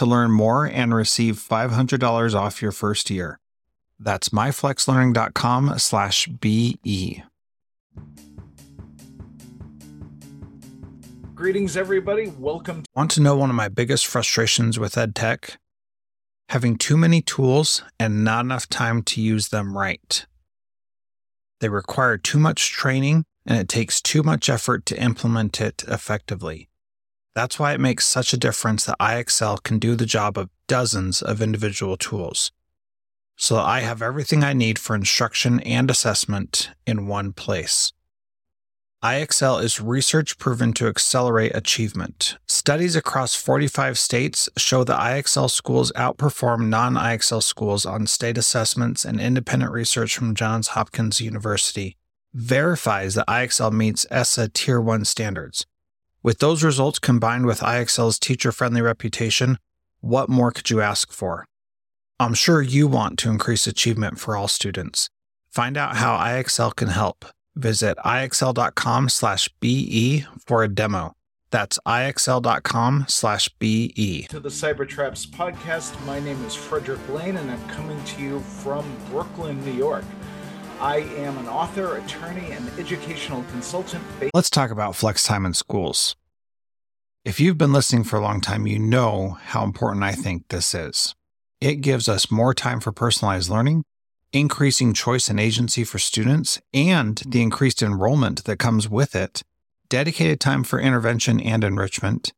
to learn more and receive $500 off your first year. That's myflexlearning.com slash BE. Greetings, everybody. Welcome. To- Want to know one of my biggest frustrations with EdTech? Having too many tools and not enough time to use them right. They require too much training and it takes too much effort to implement it effectively. That's why it makes such a difference that IXL can do the job of dozens of individual tools. So I have everything I need for instruction and assessment in one place. IXL is research proven to accelerate achievement. Studies across 45 states show that IXL schools outperform non IXL schools on state assessments, and independent research from Johns Hopkins University verifies that IXL meets ESSA Tier 1 standards. With those results combined with IXL's teacher friendly reputation, what more could you ask for? I'm sure you want to increase achievement for all students. Find out how IXL can help. Visit ixl.com slash BE for a demo. That's ixl.com slash BE. To the Cybertraps podcast, my name is Frederick Lane, and I'm coming to you from Brooklyn, New York. I am an author, attorney, and educational consultant. Let's talk about flex time in schools. If you've been listening for a long time, you know how important I think this is. It gives us more time for personalized learning, increasing choice and agency for students, and the increased enrollment that comes with it, dedicated time for intervention and enrichment,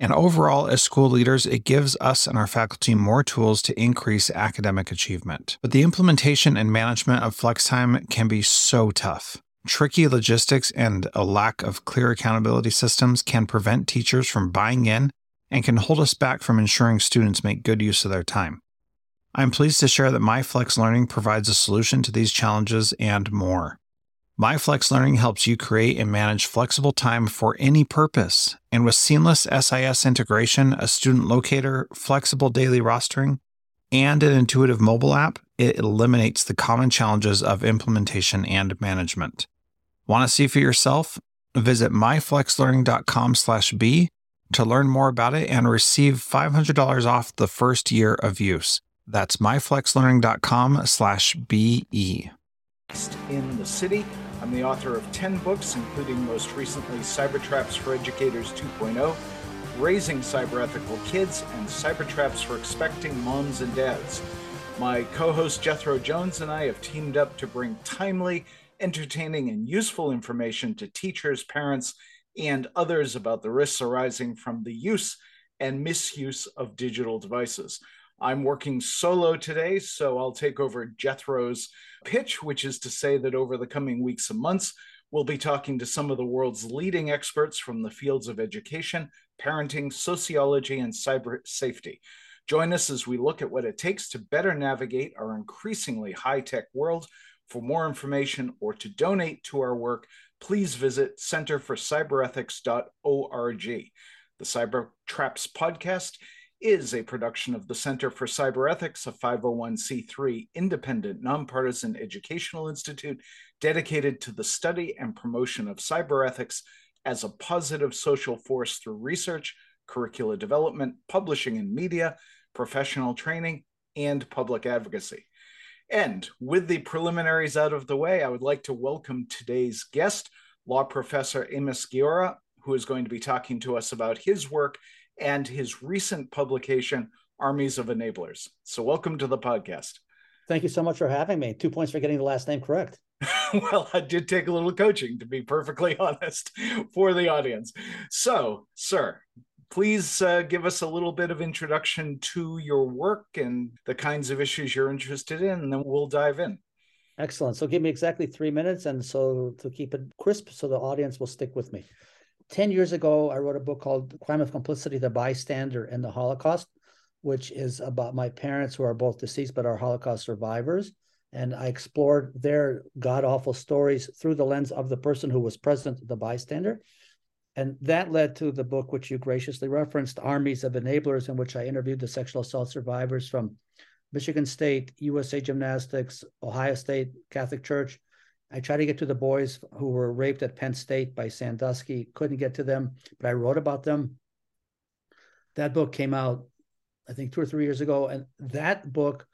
and overall, as school leaders, it gives us and our faculty more tools to increase academic achievement. But the implementation and management of flex time can be so tough. Tricky logistics and a lack of clear accountability systems can prevent teachers from buying in and can hold us back from ensuring students make good use of their time. I'm pleased to share that MyFlex Learning provides a solution to these challenges and more. MyFlex Learning helps you create and manage flexible time for any purpose. And with seamless SIS integration, a student locator, flexible daily rostering, and an intuitive mobile app, it eliminates the common challenges of implementation and management. Want to see for yourself? Visit myflexlearning.com/b to learn more about it and receive $500 off the first year of use. That's myflexlearning.com/be. In the city, I'm the author of 10 books, including most recently Cybertraps for Educators 2.0, Raising Cyber Ethical Kids, and Cybertraps for Expecting Moms and Dads. My co host Jethro Jones and I have teamed up to bring timely, entertaining, and useful information to teachers, parents, and others about the risks arising from the use and misuse of digital devices. I'm working solo today, so I'll take over Jethro's pitch, which is to say that over the coming weeks and months, we'll be talking to some of the world's leading experts from the fields of education, parenting, sociology, and cyber safety. Join us as we look at what it takes to better navigate our increasingly high tech world. For more information or to donate to our work, please visit centerforcyberethics.org. The Cyber Traps podcast is a production of the Center for Cyber Ethics, a 501c3 independent, nonpartisan educational institute dedicated to the study and promotion of cyber ethics as a positive social force through research, curricula development, publishing and media, professional training, and public advocacy. And with the preliminaries out of the way, I would like to welcome today's guest, law professor Amos Guiora, who is going to be talking to us about his work and his recent publication, Armies of Enablers. So, welcome to the podcast. Thank you so much for having me. Two points for getting the last name correct. well, I did take a little coaching, to be perfectly honest, for the audience. So, sir, please uh, give us a little bit of introduction to your work and the kinds of issues you're interested in, and then we'll dive in. Excellent. So, give me exactly three minutes, and so to keep it crisp, so the audience will stick with me. 10 years ago, I wrote a book called Crime of Complicity, The Bystander and the Holocaust, which is about my parents who are both deceased but are Holocaust survivors. And I explored their god awful stories through the lens of the person who was present, the bystander. And that led to the book, which you graciously referenced, Armies of Enablers, in which I interviewed the sexual assault survivors from Michigan State, USA Gymnastics, Ohio State Catholic Church, I tried to get to the boys who were raped at Penn State by Sandusky, couldn't get to them, but I wrote about them. That book came out, I think, two or three years ago. And that book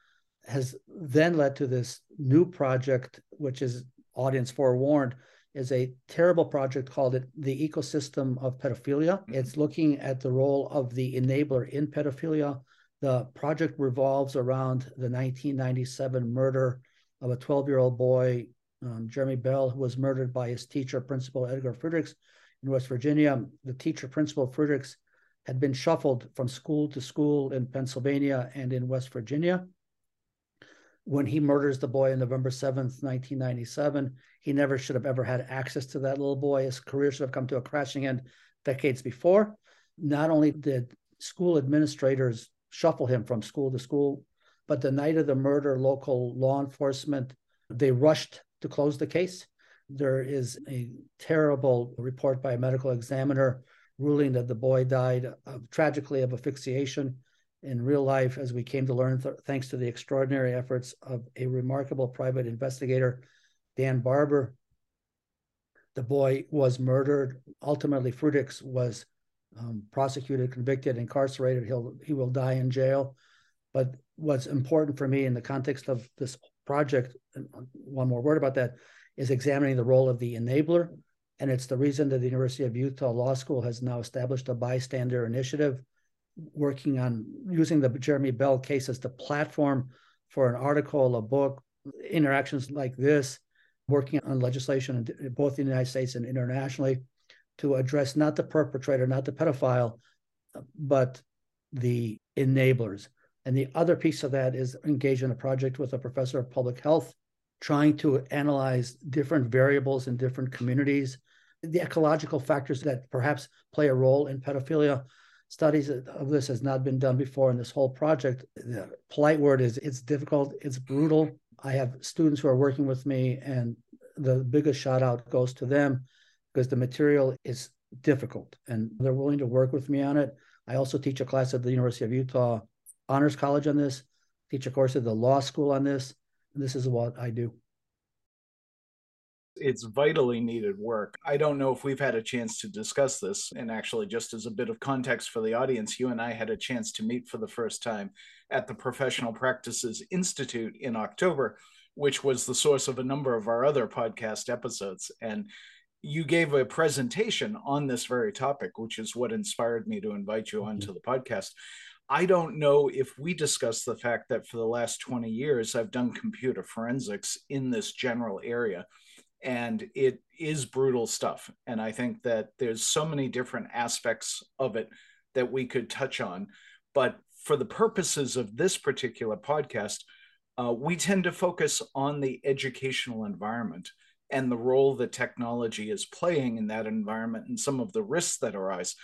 has then led to this new project, which is audience forewarned, is a terrible project called it the ecosystem of pedophilia. Mm-hmm. It's looking at the role of the enabler in pedophilia. The project revolves around the 1997 murder of a 12 year old boy um, Jeremy Bell, who was murdered by his teacher, Principal Edgar Friedrichs in West Virginia. The teacher, Principal Friedrichs, had been shuffled from school to school in Pennsylvania and in West Virginia. When he murders the boy on November 7th, 1997, he never should have ever had access to that little boy. His career should have come to a crashing end decades before. Not only did school administrators shuffle him from school to school, but the night of the murder, local law enforcement, they rushed to close the case. There is a terrible report by a medical examiner ruling that the boy died of, tragically of asphyxiation in real life, as we came to learn, th- thanks to the extraordinary efforts of a remarkable private investigator, Dan Barber. The boy was murdered. Ultimately, Friedrichs was um, prosecuted, convicted, incarcerated. He'll he will die in jail. But what's important for me in the context of this project, one more word about that, is examining the role of the enabler. And it's the reason that the University of Utah Law School has now established a bystander initiative working on using the Jeremy Bell case as the platform for an article, a book, interactions like this, working on legislation both in the United States and internationally to address not the perpetrator, not the pedophile, but the enablers. And the other piece of that is engage in a project with a professor of public health, trying to analyze different variables in different communities, the ecological factors that perhaps play a role in pedophilia. Studies of this has not been done before in this whole project. The polite word is it's difficult, it's brutal. I have students who are working with me, and the biggest shout out goes to them because the material is difficult and they're willing to work with me on it. I also teach a class at the University of Utah honors college on this, teach a course at the law school on this. And this is what I do. It's vitally needed work. I don't know if we've had a chance to discuss this. And actually, just as a bit of context for the audience, you and I had a chance to meet for the first time at the Professional Practices Institute in October, which was the source of a number of our other podcast episodes. And you gave a presentation on this very topic, which is what inspired me to invite you onto the podcast. I don't know if we discussed the fact that for the last 20 years, I've done computer forensics in this general area. And it is brutal stuff. And I think that there's so many different aspects of it that we could touch on. But for the purposes of this particular podcast, uh, we tend to focus on the educational environment and the role that technology is playing in that environment and some of the risks that arise.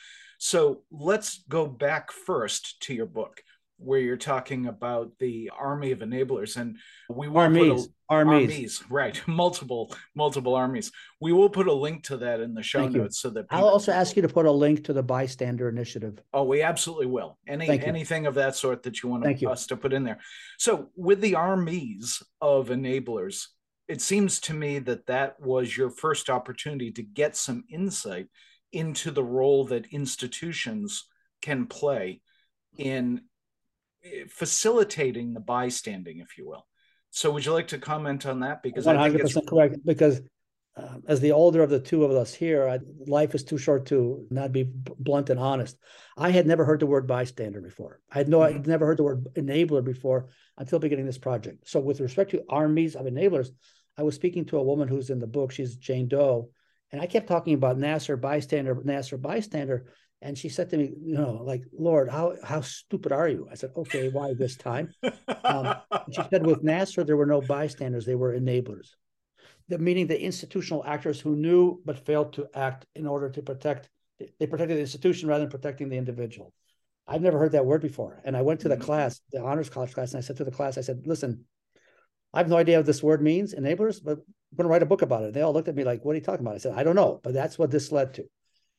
So let's go back first to your book. where you're talking about the army of enablers and we will armies, put a, armies armies right multiple multiple armies we will put a link to that in the show Thank notes you. so that I'll also ask you to put a link to the bystander initiative. Oh, we absolutely will. Any you. anything of that sort that you want Thank you. us to put in there. So, with the armies of enablers, it seems to me that that was your first opportunity to get some insight into the role that institutions can play in eh, facilitating the bystanding, if you will. So, would you like to comment on that? Because One I think hundred it's percent correct. Because uh, as the older of the two of us here, I, life is too short to not be blunt and honest. I had never heard the word bystander before. I had no, Mhm. I'd never heard the word enabler before until beginning this project. So, with respect to armies of enablers, I was speaking to a woman who's in the book. She's Jane Doe, and I kept talking about Nassar bystander, Nassar bystander, and she said to me, "You know, like Lord, how how stupid are you?" I said, "Okay, why this time?" Um, she said with Nassar, there were no bystanders, they were enablers. The meaning the institutional actors who knew but failed to act in order to protect, they protected the institution rather than protecting the individual. I've never heard that word before. And I went to the Mhm. class, the honors college class, and I said to the class, I said, listen, I have no idea what this word means, enablers, but I'm going to write a book about it. They all looked at me like, what are you talking about? I said, I don't know, but that's what this led to.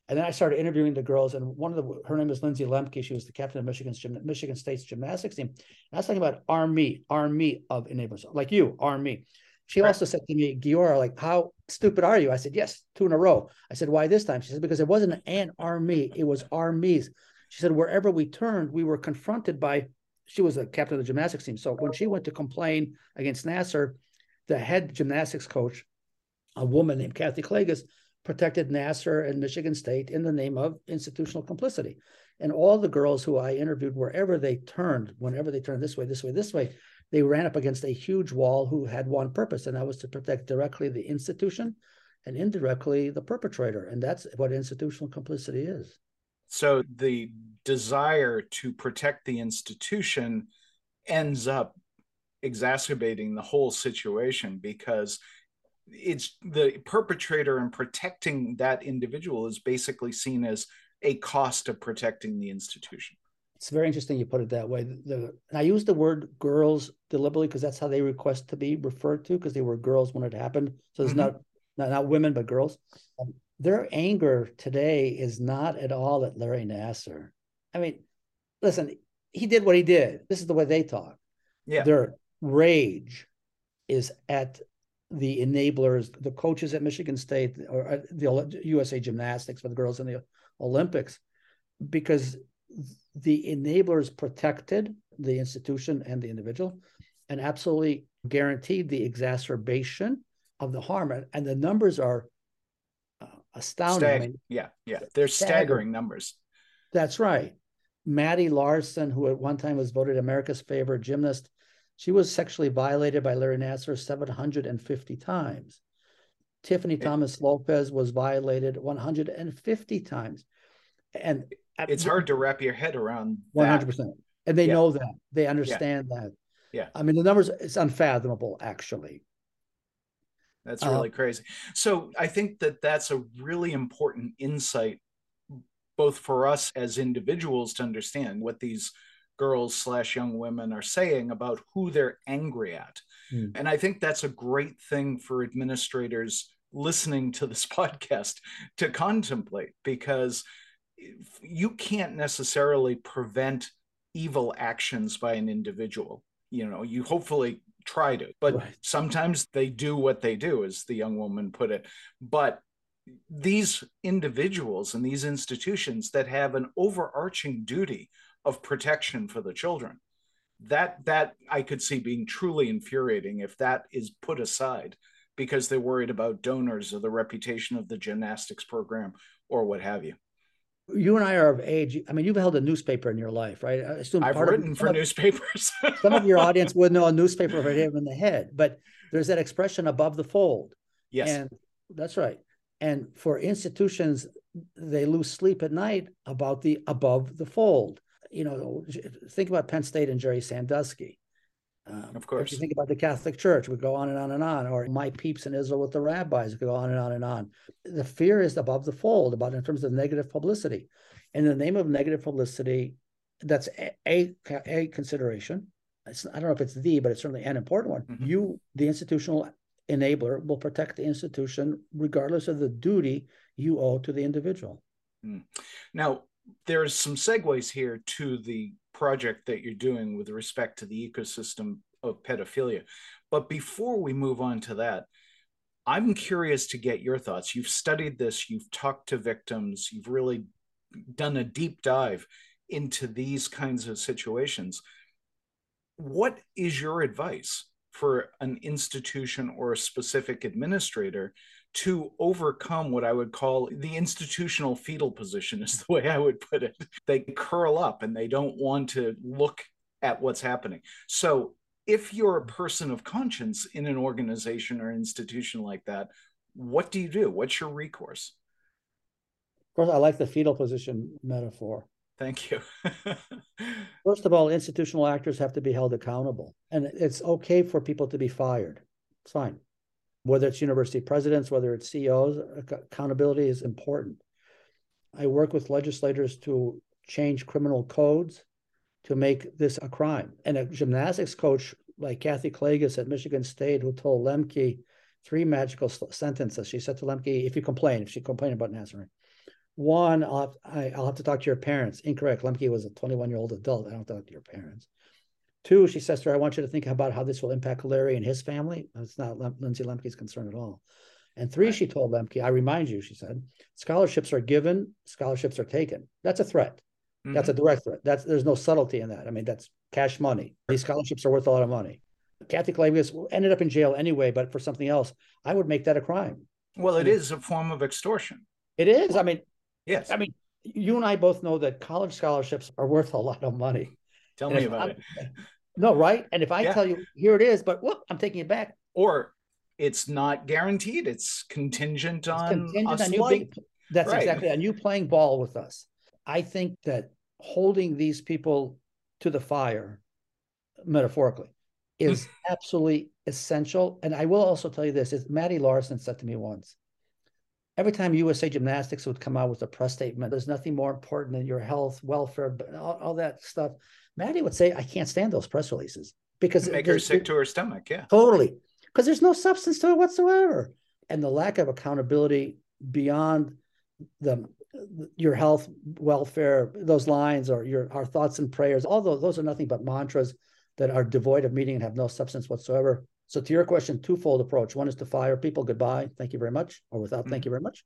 And then I started interviewing the girls, and one of the her name is Lindsay Lemke. She was the captain of Michigan's Michigan State's gymnastics team. And I was talking about army, army of enablers, like you, army. She Right. also said to me, Guiora, like, how stupid are you? I said, yes, two in a row. I said, why this time? She said, because it wasn't an army, it was armies. She said, wherever we turned, we were confronted by. She was a captain of the gymnastics team, so when she went to complain against Nassar, the head gymnastics coach, a woman named Kathy Klages, protected Nassar and Michigan State in the name of institutional complicity. And all the girls who I interviewed, wherever they turned, whenever they turned this way, this way, this way, they ran up against a huge wall who had one purpose, and that was to protect directly the institution and indirectly the perpetrator. And that's what institutional complicity is. So the desire to protect the institution ends up exacerbating the whole situation because it's the perpetrator and protecting that individual is basically seen as a cost of protecting the institution. It's very interesting you put it that way. The, and I use the word girls deliberately because that's how they request to be referred to because they were girls when it happened. So it's Mhm. not, not not women but girls. Um, their anger today is not at all at Larry Nassar. I mean, listen, he did what he did. This is the way they talk. Yeah. Their rage is at the enablers, the coaches at Michigan State or at the USA Gymnastics for the girls in the Olympics, because the enablers protected the institution and the individual and absolutely guaranteed the exacerbation of the harm. And- the numbers are uh, astounding. Stag- yeah, yeah. They're Staggering. staggering numbers. that's right. Mattie Larson, who at one time was voted America's favorite gymnast, she was sexually violated by Larry Nassar 750 times. Tiffany Thomas Lopez was violated 150 times. And at- It's hard to wrap your head around hundred percent, and they Yeah. know that. They understand that. Yeah. I mean, the numbers it's unfathomable, actually. That's Uh, really crazy. So I think that that's a really important insight, both for us as individuals to understand what these girls slash young women are saying about who they're angry at. Hmm. And I think that's a great thing for administrators listening to this podcast to contemplate because you can't necessarily prevent evil actions by an individual. You know, you hopefully try to, but Right. sometimes they do what they do, as the young woman put it. But these individuals and these institutions that have an overarching duty of protection for the children that that i could see being truly infuriating if that is put aside because they're worried about donors or the reputation of the gymnastics program or what have you You and I are of age. I mean, you've held a newspaper in your life, right? I assume i've part of- written for of- newspapers Some of your audience would know a newspaper right hit in the head, but there's that expression above the fold. yes And that's right. And for institutions, they lose sleep at night about the above the fold. You know, think about Penn State and Jerry Sandusky. Um, Of course. If you think about the Catholic Church, we go on and on and on, or my peeps in Israel with the rabbis, we go on and on and on. The fear is above the fold about in terms of negative publicity. In the name of negative publicity, That's a, a, a consideration. It's, I don't know if it's the, but it's certainly an important one. Mm-hmm. You, the institutional enabler, will protect the institution regardless of the duty you owe to the individual. Mm. Now, there's some segues here to the project that you're doing with respect to the ecosystem of pedophilia. But before we move on to that, I'm curious to get your thoughts. You've studied this, you've talked to victims, you've really done a deep dive into these kinds of situations. What is your advice for an institution or a specific administrator to overcome what I would call the institutional fetal position, is the way I would put it. They curl up and they don't want to look at what's happening. So, if you're a person of conscience in an organization or institution like that, what do you do? What's your recourse? Of course, I like the fetal position metaphor. Thank you. First of all, institutional actors have to be held accountable, and it's okay for people to be fired. It's fine whether it's university presidents, whether it's CEOs, accountability is important. I work with legislators to change criminal codes to make this a crime. And a gymnastics coach like Kathy Klages at Michigan State, who told Lemke three magical sentences. She said to Lemke, if you complain, if she complained about Nazarene, one, I'll have, I, will have to talk to your parents. Incorrect. Lemke was a 21 year old adult. I don't talk to your parents. Two, she says to her, I want you to think about how this will impact Larry and his family. It's not Lindsay Lemke's concern at all. And three, she told Lemke, I remind you, she said, scholarships are given, scholarships are taken. That's a threat. Mm-hmm. That's a direct threat. That's there's no subtlety in that. I mean, that's cash money. These scholarships are worth a lot of money. Kathy Klages ended up in jail anyway, but for something else, I would make that a crime. Well, it I mean, is a form of extortion. It is. I mean, yes. I mean, you and I both know that college scholarships are worth a lot of money. Tell and me about it. No, right? And if I yeah. tell you, here it is, but whoop, I'm taking it back. Or it's not guaranteed. It's contingent it's on contingent on you being, that's right. exactly on you playing ball with us. I think that holding these people to the fire, metaphorically, is absolutely essential. And I will also tell you this: is Mattie Larson said to me once, every time USA Gymnastics would come out with a press statement, there's nothing more important than your health, welfare, all, all that stuff. Mattie would say, I can't stand those press releases because make her sick to her stomach. Yeah. Totally. Because there's no substance to it whatsoever. And the lack of accountability beyond the your health, welfare, those lines or your our thoughts and prayers, all those, those are nothing but mantras that are devoid of meaning and have no substance whatsoever. So to your question, twofold approach. One is to fire people goodbye, thank you very much, or without mm-hmm. thank you very much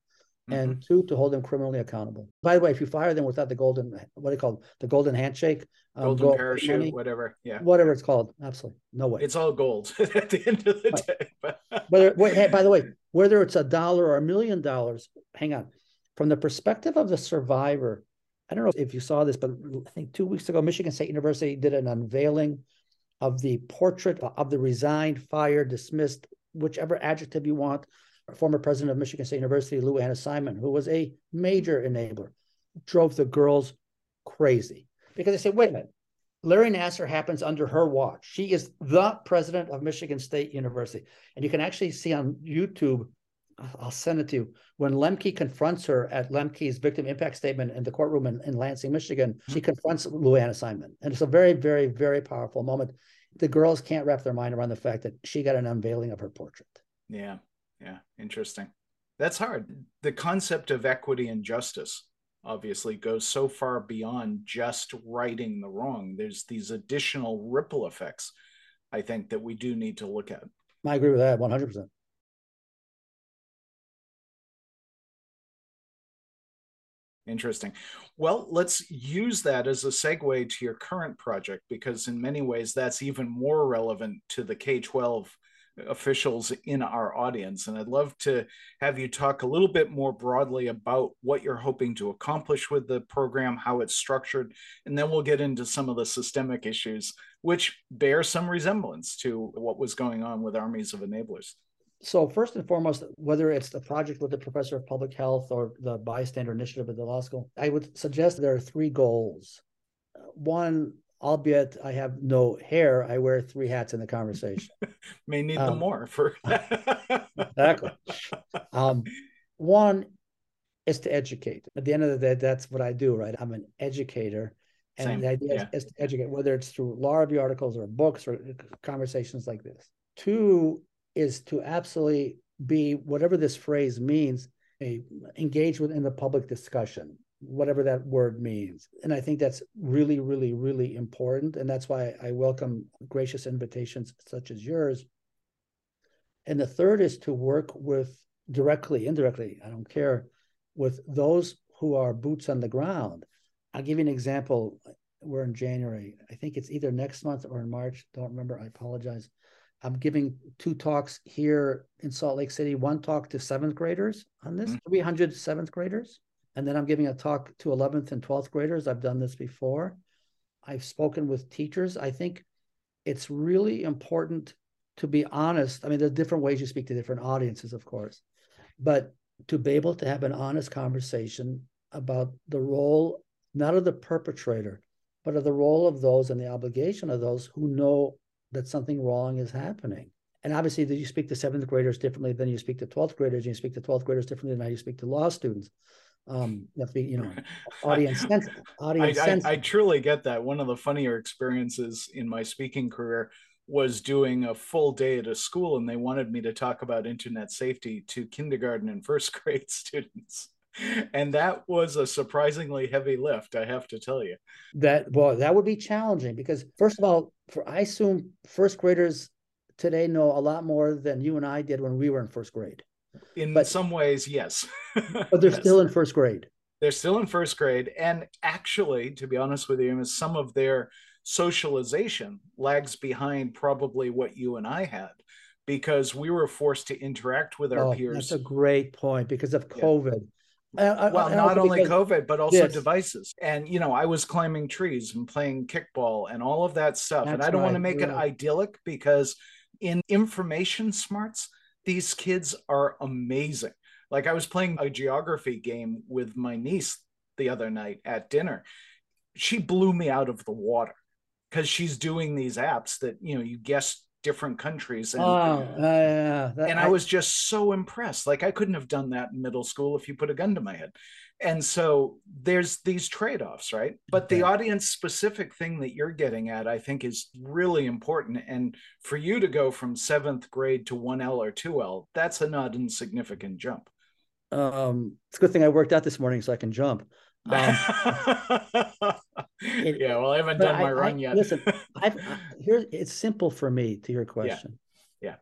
and mm-hmm. two to hold them criminally accountable. By the way, if you fire them without the golden, what do you call it? the golden handshake, um, golden parachute, money, whatever, yeah, whatever it's called, absolutely no way. It's all gold at the end of the day. whether wait, hey, by the way, whether it's a dollar or a million dollars, hang on. From the perspective of the survivor, I don't know if you saw this, but I think two weeks ago, Michigan State University did an unveiling of the portrait of the resigned, fired, dismissed, whichever adjective you want, former president of Michigan State University, Lou Anna Simon, who was a major enabler, drove the girls crazy because they said, wait a minute, Larry Nassar happens under her watch. She is the president of Michigan State University. And you can actually see on YouTube, I'll send it to you, when Lemke confronts her at Lemke's victim impact statement in the courtroom in, in Lansing, Michigan, she mm-hmm. confronts Lou Anna Simon. And it's a very, very, very powerful moment. The girls can't wrap their mind around the fact that she got an unveiling of her portrait. Yeah yeah interesting. That's hard. The concept of equity and justice obviously goes so far beyond just righting the wrong. There's these additional ripple effects i think that we do need to look at. I agree with that 100% Interesting. Well, let's use that as a segue to your current project because, in many ways, that's even more relevant to the K 12 officials in our audience. And I'd love to have you talk a little bit more broadly about what you're hoping to accomplish with the program, how it's structured, and then we'll get into some of the systemic issues, which bear some resemblance to what was going on with Armies of Enablers. So, first and foremost, whether it's the project with the professor of public health or the bystander initiative at the law school, I would suggest there are three goals. One, albeit I have no hair, I wear three hats in the conversation. May need um, them more for exactly. Um, one is to educate. At the end of the day, that's what I do, right? I'm an educator, And Same. the idea Yeah. is, is to educate, whether it's through law review articles or books or conversations like this. Two is to absolutely be whatever this phrase means, a engage within the public discussion, whatever that word means. And I think that's really, really, really important. And that's why I welcome gracious invitations such as yours. And the third is to work with directly, indirectly, I don't care, with those who are boots on the ground. I'll give you an example. We're in January. I think it's either next month or in March. Don't remember. I apologize. I'm giving two talks here in Salt Lake City, one talk to seventh graders on this, Mhm. 300 seventh graders. And then I'm giving a talk to 11th and 12th graders. I've done this before. I've spoken with teachers. I think it's really important to be honest. I mean, there's different ways you speak to different audiences, of course, but to be able to have an honest conversation about the role, not of the perpetrator, but of the role of those and the obligation of those who know that something wrong is happening. And obviously, that you speak to seventh graders differently than you speak to 12th graders, and you speak to 12th graders differently than how you speak to law students. Um, you have to be, you know, audience sensitive. I, Audience I, sensitive. I truly get that. One of the funnier experiences in my speaking career was doing a full day at a school, and they wanted me to talk about internet safety to kindergarten and first grade students. And that was a surprisingly heavy lift, I have to tell you. That well, that would be challenging because first of all, for I assume first graders today know a lot more than you and I did when we were in first grade. In But- some ways, yes. But they're Yes. still in first grade. they're still in first grade and actually to be honest with you some of their socialization lags behind probably what you and i had because we were forced to interact with our Oh, peers that's a great point because of COVID. I- I- well and not only because- covid but also Yes. devices. And you know i was climbing trees and playing kickball and all of that stuff. And i don't want to right, make it idyllic because in information smarts these kids are amazing. Like i was playing a geography game with my niece the other night at dinner. She blew me out of the water because she's doing these apps that you know you guess different countries and Oh, yeah, that- and I, was just so impressed. Like I couldn't have done that in middle school if you put a gun to my head. And so there's these trade-offs, right? But the audience specific thing that you're getting at, I think, is really important. And for you to go from seventh grade to one L or two L, that's a not insignificant jump. um, it's a good thing I worked out this morning so I can jump. Um, yeah, well, I haven't done my I- run I- yet. listen, I've uh, I, here it's simple for me to your question. Yeah.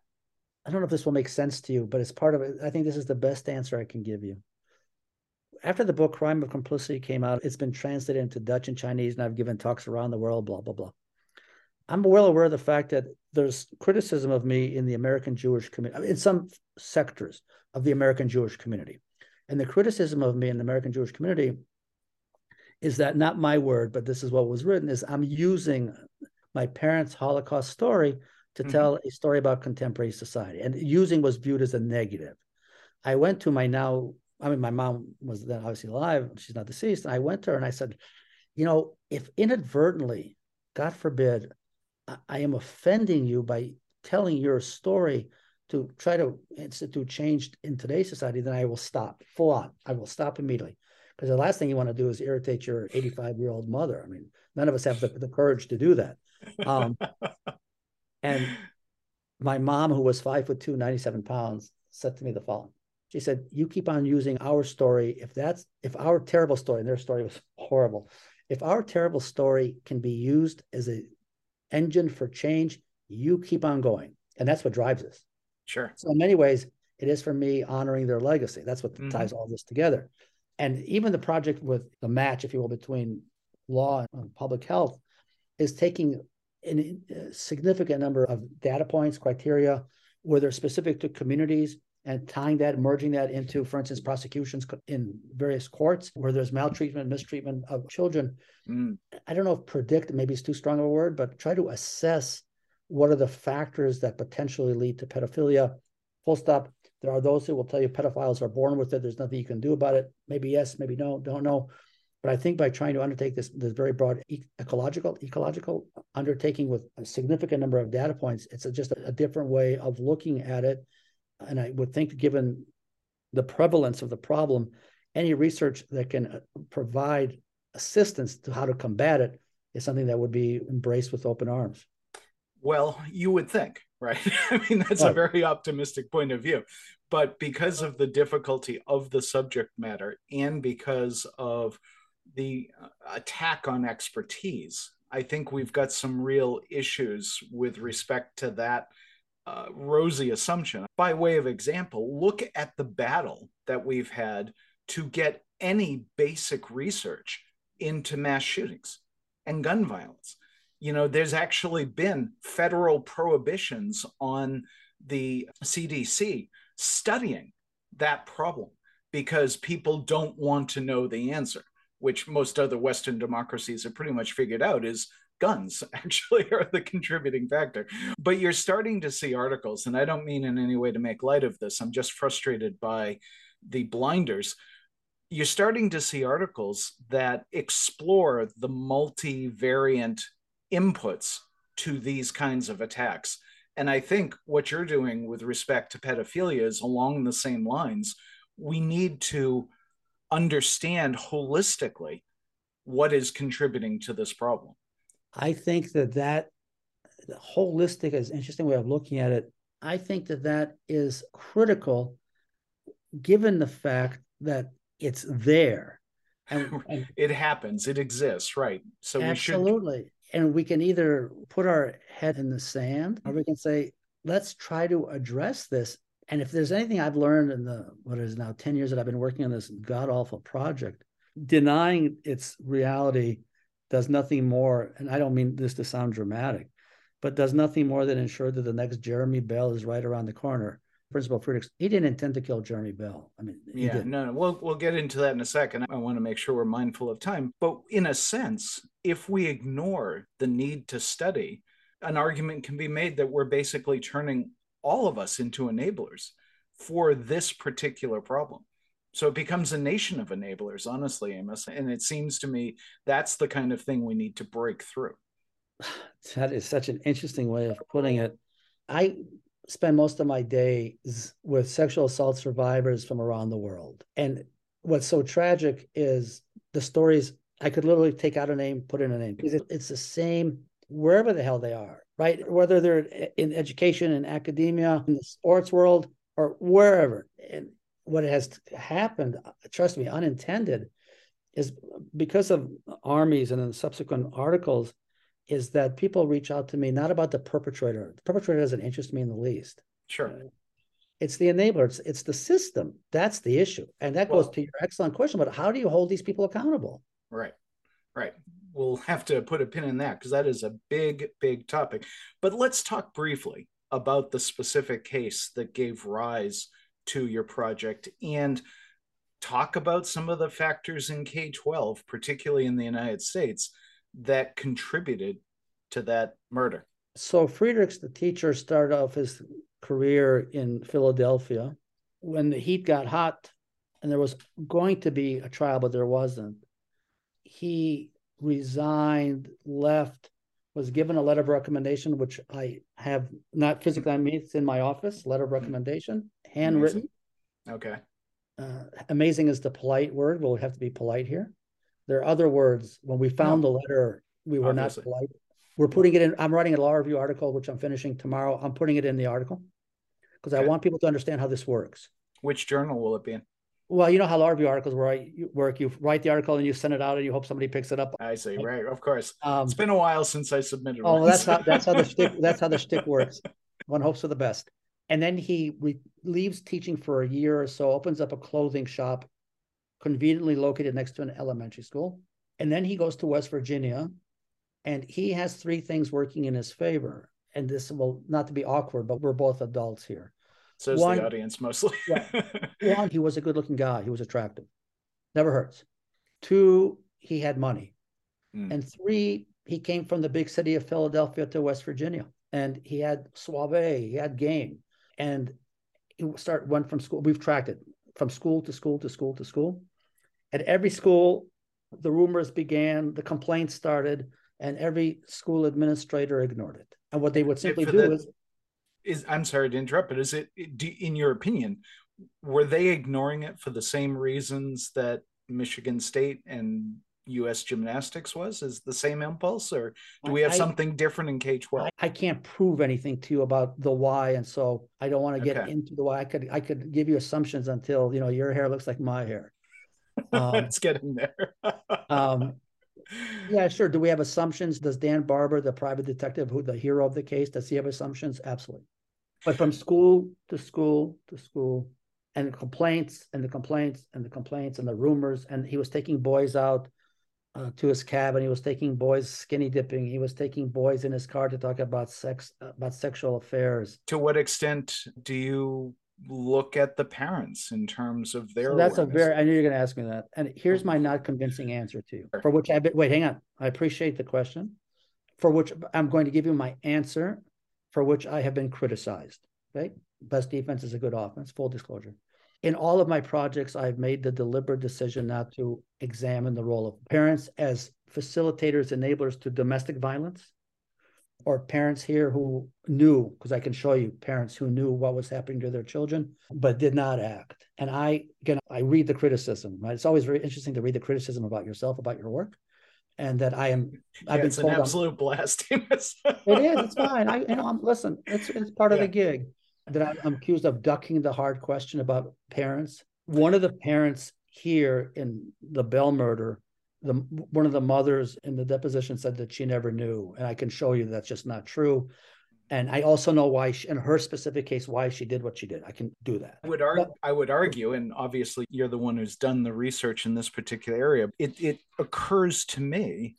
I don't know if this will make sense to you, but it's part of it. I think this is the best answer I can give you. After the book Crime of Complicity came out, it's been translated into Dutch and Chinese, and I've given talks around the world, blah, blah, blah. I'm well aware of the fact that there's criticism of me in the American Jewish community, in some sectors of the American Jewish community. And the criticism of me in the American Jewish community is that not my word, but this is what was written, is I'm using my parents' Holocaust story to Mhm. tell a story about contemporary society. And using was viewed as a negative. I went to my now, I mean, my mom was then obviously alive, she's not deceased. And I went to her and I said, you know, if inadvertently, God forbid, I, I am offending you by telling your story to try to institute change in today's society, then I will stop full on. I will stop immediately. Because the last thing you want to do is irritate your 85 year old mother. I mean, none of us have the, the courage to do that. Um, and my mom, who was five foot two, 97 pounds, said to me the following. She said, You keep on using our story. If that's if our terrible story, and their story was horrible, if our terrible story can be used as a engine for change, you keep on going. And that's what drives us. sure. So in many ways, it is for me honoring their legacy. That's what Mhm. ties all this together. And even the project with the match, if you will, between law and public health is taking a significant number of data points, criteria, where they're specific to communities and tying that, merging that into, for instance, prosecutions in various courts where there's maltreatment, mistreatment of children. Mm, I don't know if predict maybe it's too strong of a word, but try to assess what are the factors that potentially lead to pedophilia. Full stop. There are those who will tell you pedophiles are born with it. There's nothing you can do about it. Maybe yes, maybe no, don't know. But I think by trying to undertake this, this very broad ecological ecological undertaking with a significant number of data points, it's a, just a, a different way of looking at it. And I would think, given the prevalence of the problem, any research that can uh, provide assistance to how to combat it is something that would be embraced with open arms. Well, you would think, right? I mean, that's right. a very optimistic point of view. But because of the difficulty of the subject matter and because of the uh, attack on expertise, I think we've got some real issues with respect to that uh, rosy assumption. By way of example, look at the battle that we've had to get any basic research into mass shootings and gun violence. You know, there's actually been federal prohibitions on the CDC studying that problem because people don't want to know the answer, which most other Western democracies have pretty much figured out is guns actually are the contributing factor. But you're starting to see articles, and I don't mean in any way to make light of this, I'm just frustrated by the blinders. You're starting to see articles that explore the multivariant inputs to these kinds of attacks. And I think what you're doing with respect to pedophilia is along the same lines. We need to understand holistically what is contributing to this problem. I think that that holistic is an interesting way of looking at it. I think that that is critical given the fact that it's there. And, and it happens, it exists, right? So absolutely. we should and we can either put our head in the sand or we can say, let's try to address this. And if there's anything I've learned in the what is now 10 years that I've been working on this god awful project, denying its reality does nothing more, and I don't mean this to sound dramatic, but does nothing more than ensure that the next Jeremy Bell is right around the corner. Principal Friedrichs, he didn't intend to kill Jeremy Bell. I mean, yeah, didn't. no, no, we'll we'll get into that in a second. I want to make sure we're mindful of time. But in a sense, if we ignore the need to study, an argument can be made that we're basically turning all of us into enablers for this particular problem. So it becomes a nation of enablers, honestly, Amos. And it seems to me that's the kind of thing we need to break through. That is such an interesting way of putting it. I spend most of my days with sexual assault survivors from around the world. And what's so tragic is the stories I could literally take out a name, put in a name because it's the same wherever the hell they are, right? Whether they're in education, in academia, in the sports world, or wherever. And what has happened, trust me, unintended, is because of armies and then subsequent articles, is that people reach out to me not about the perpetrator. The perpetrator doesn't interest me in the least. Sure. It's the enabler. It's, it's the system. That's the issue. And that well, goes to your excellent question. But how do you hold these people accountable? Right. Right. We'll have to put a pin in that because that is a big, big topic. But let's talk briefly about the specific case that gave rise to your project and talk about some of the factors in K 12, particularly in the United States, that contributed to that murder. So, Friedrichs, the teacher, started off his career in Philadelphia. When the heat got hot and there was going to be a trial, but there wasn't, he resigned, left, was given a letter of recommendation, which I have not physically, I mean, it's in my office, letter of recommendation handwritten. Amazing. Okay. Uh, amazing is the polite word. We'll have to be polite here. There are other words. When we found no. the letter, we were Obviously. not polite. We're putting it in. I'm writing a law review article, which I'm finishing tomorrow. I'm putting it in the article because okay. I want people to understand how this works. Which journal will it be in? Well, you know how law review articles work. You write the article and you send it out, and you hope somebody picks it up. I see. Right. Of course. Um, it's been a while since I submitted. Oh, that's how that's how the stick that's how the stick works. One hopes for the best and then he re- leaves teaching for a year or so, opens up a clothing shop conveniently located next to an elementary school. And then he goes to West Virginia and he has three things working in his favor. And this will not to be awkward, but we're both adults here. So is one, the audience mostly. one, he was a good looking guy. He was attractive. Never hurts. Two, he had money. Mm. And three, he came from the big city of Philadelphia to West Virginia. And he had suave, he had game and it start went from school. We've tracked it from school to school to school to school. At every school, the rumors began, the complaints started, and every school administrator ignored it. And what they would simply do that, is, is I'm sorry to interrupt, but is it in your opinion, were they ignoring it for the same reasons that Michigan State and U.S. Gymnastics was? Is the same impulse, or do we have I, something different in K twelve? I, can't prove anything to you about the why, and so I don't want to get okay. into the why. I could I could give you assumptions until you know your hair looks like my hair. Um, Let's get in there. um, yeah, sure. Do we have assumptions? Does Dan Barber, the private detective, who the hero of the case, does he have assumptions? Absolutely. But from school to school to school, and complaints and the complaints and the complaints and the rumors, and he was taking boys out uh, to his cabin. He was taking boys skinny dipping. He was taking boys in his car to talk about sex, about sexual affairs. To what extent do you look at the parents in terms of their? So that's awareness? a very. I knew you're going to ask me that, and here's my not convincing answer to you. For which I wait. Hang on. I appreciate the question. For which I'm going to give you my answer, for which I have been criticized. Okay, best defense is a good offense. Full disclosure in all of my projects, I've made the deliberate decision not to examine the role of parents as facilitators, enablers to domestic violence, or parents here who knew, because I can show you parents who knew what was happening to their children, but did not act. And I, again, I read the criticism, right? It's always very interesting to read the criticism about yourself, about your work. And that I am, I've been it's an absolute I'm, it is. It's fine. I, you know, I'm listen. It's it's part yeah. of the gig that I'm accused of ducking the hard question about parents. One of the parents here in the Bell murder, the one of the mothers in the deposition said that she never knew, and I can show you that's just not true. And I also know why, she, in her specific case, why she did what she did. I can do that. I would argue, but, I would argue, and obviously you're the one who's done the research in this particular area. It it occurs to me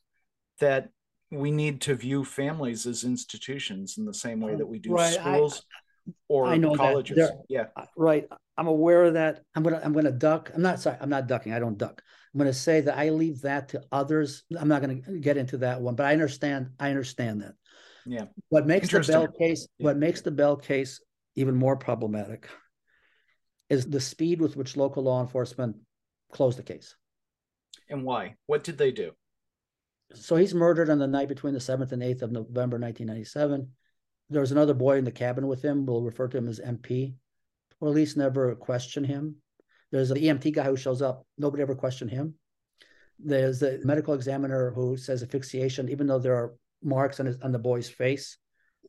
that we need to view families as institutions in the same way oh, that we do right. schools. Or I know colleges. yeah. Uh, right. I'm aware of that. I'm gonna I'm gonna duck. I'm not sorry, I'm not ducking. I don't duck. I'm gonna say that I leave that to others. I'm not gonna get into that one, but I understand, I understand that. Yeah. What makes the Bell case, yeah. what makes the Bell case even more problematic is the speed with which local law enforcement closed the case. And why? What did they do? So he's murdered on the night between the 7th and 8th of November 1997 there was another boy in the cabin with him. We'll refer to him as MP. Police never question him. There's an EMT guy who shows up. Nobody ever questioned him. There's the medical examiner who says asphyxiation, even though there are marks on, his, on the boy's face.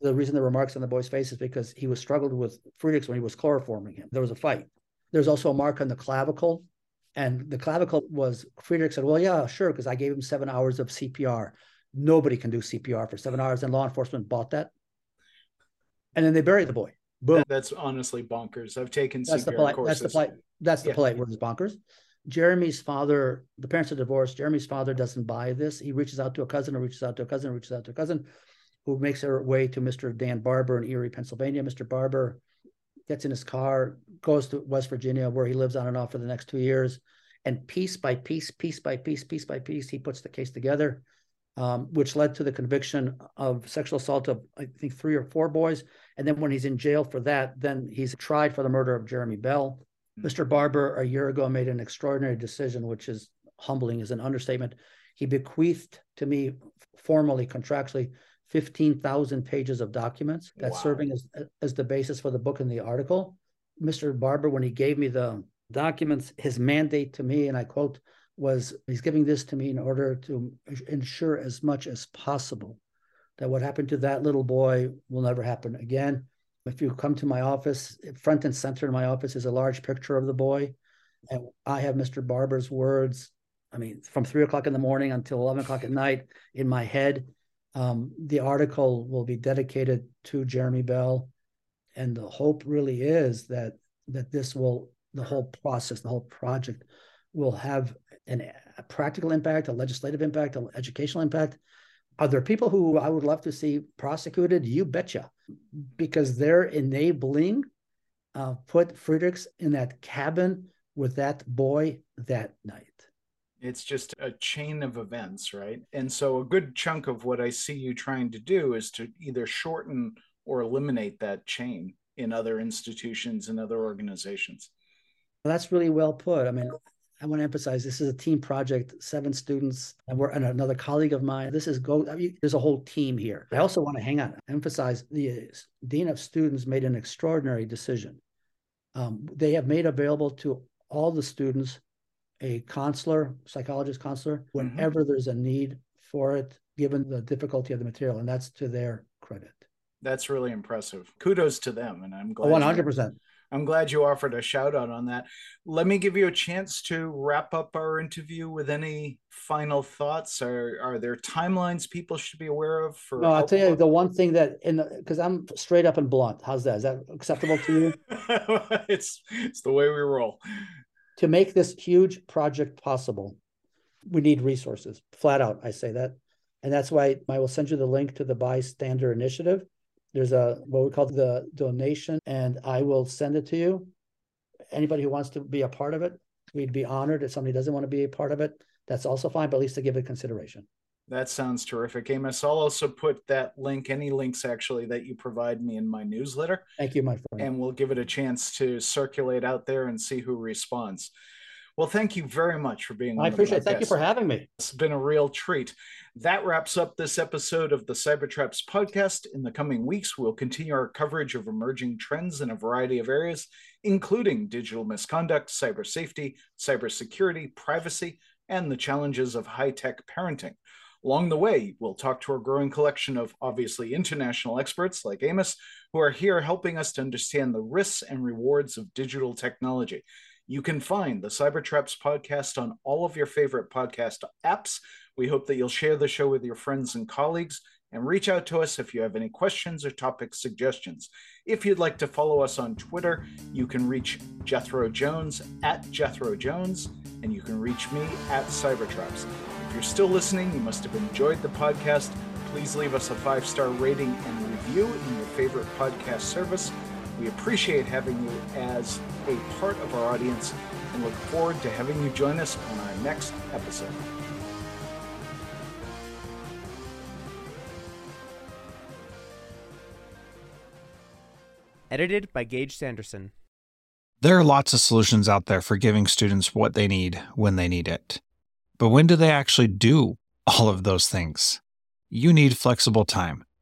The reason there were marks on the boy's face is because he was struggled with Friedrichs when he was chloroforming him. There was a fight. There's also a mark on the clavicle. And the clavicle was, Friedrich said, well, yeah, sure, because I gave him seven hours of CPR. Nobody can do CPR for seven hours. And law enforcement bought that and then they bury the boy. Boom. That's honestly bonkers. I've taken that's the polite. Courses. That's the polite. That's the yeah. polite word is bonkers. Jeremy's father, the parents are divorced. Jeremy's father doesn't buy this. He reaches out to a cousin, or reaches out to a cousin, reaches out to a cousin, who makes her way to Mr. Dan Barber in Erie, Pennsylvania. Mr. Barber gets in his car, goes to West Virginia, where he lives on and off for the next two years, and piece by piece, piece by piece, piece by piece, he puts the case together um, which led to the conviction of sexual assault of I think three or four boys. And then when he's in jail for that, then he's tried for the murder of Jeremy Bell. Mr. Hmm. Barber a year ago made an extraordinary decision, which is humbling, is an understatement. He bequeathed to me formally, contractually, 15,000 pages of documents that's wow. serving as, as the basis for the book and the article. Mr. Barber, when he gave me the documents, his mandate to me, and I quote, was he's giving this to me in order to ensure as much as possible that what happened to that little boy will never happen again. If you come to my office, front and center in my office is a large picture of the boy. And I have Mr. Barber's words, I mean, from three o'clock in the morning until 11 o'clock at night in my head. Um, the article will be dedicated to Jeremy Bell. And the hope really is that that this will, the whole process, the whole project will have an, a practical impact, a legislative impact, an educational impact. Are there people who I would love to see prosecuted? You betcha, because they're enabling uh, put Friedrichs in that cabin with that boy that night. It's just a chain of events, right? And so a good chunk of what I see you trying to do is to either shorten or eliminate that chain in other institutions and other organizations. Well, that's really well put. I mean, I want to emphasize this is a team project, seven students, and we're and another colleague of mine. This is go. I mean, there's a whole team here. I also want to hang on, emphasize the dean of students made an extraordinary decision. Um, they have made available to all the students a counselor, psychologist counselor, whenever mm-hmm. there's a need for it, given the difficulty of the material. And that's to their credit. That's really impressive. Kudos to them. And I'm glad. 100%. I'm glad you offered a shout out on that. Let me give you a chance to wrap up our interview with any final thoughts. Are are there timelines people should be aware of? For no, I'll tell you the one thing that in because I'm straight up and blunt. How's that? Is that acceptable to you? it's it's the way we roll. To make this huge project possible, we need resources. Flat out, I say that, and that's why I will send you the link to the Bystander Initiative there's a what we call the donation, and I will send it to you. Anybody who wants to be a part of it, we'd be honored. If somebody doesn't want to be a part of it, that's also fine, but at least to give it consideration. That sounds terrific, Amos. I'll also put that link, any links actually that you provide me in my newsletter. Thank you, my friend. And we'll give it a chance to circulate out there and see who responds. Well, thank you very much for being. I appreciate. it. Thank you for having me. It's been a real treat. That wraps up this episode of the Cybertraps podcast. In the coming weeks, we'll continue our coverage of emerging trends in a variety of areas, including digital misconduct, cyber safety, cybersecurity, privacy, and the challenges of high tech parenting. Along the way, we'll talk to our growing collection of obviously international experts like Amos, who are here helping us to understand the risks and rewards of digital technology. You can find the Cybertraps podcast on all of your favorite podcast apps. We hope that you'll share the show with your friends and colleagues and reach out to us if you have any questions or topic suggestions. If you'd like to follow us on Twitter, you can reach Jethro Jones at Jethro Jones, and you can reach me at Cybertraps. If you're still listening, you must have enjoyed the podcast. Please leave us a five star rating and review in your favorite podcast service. We appreciate having you as a part of our audience and look forward to having you join us on our next episode. Edited by Gage Sanderson. There are lots of solutions out there for giving students what they need when they need it. But when do they actually do all of those things? You need flexible time.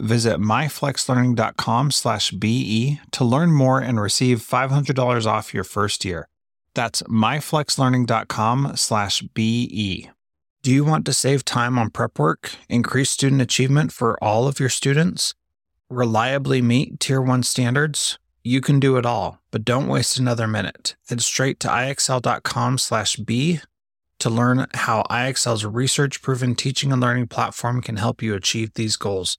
Visit myflexlearning.com slash BE to learn more and receive $500 off your first year. That's myflexlearning.com slash BE. Do you want to save time on prep work, increase student achievement for all of your students, reliably meet Tier 1 standards? You can do it all, but don't waste another minute. Head straight to ixl.com slash B to learn how IXL's research-proven teaching and learning platform can help you achieve these goals.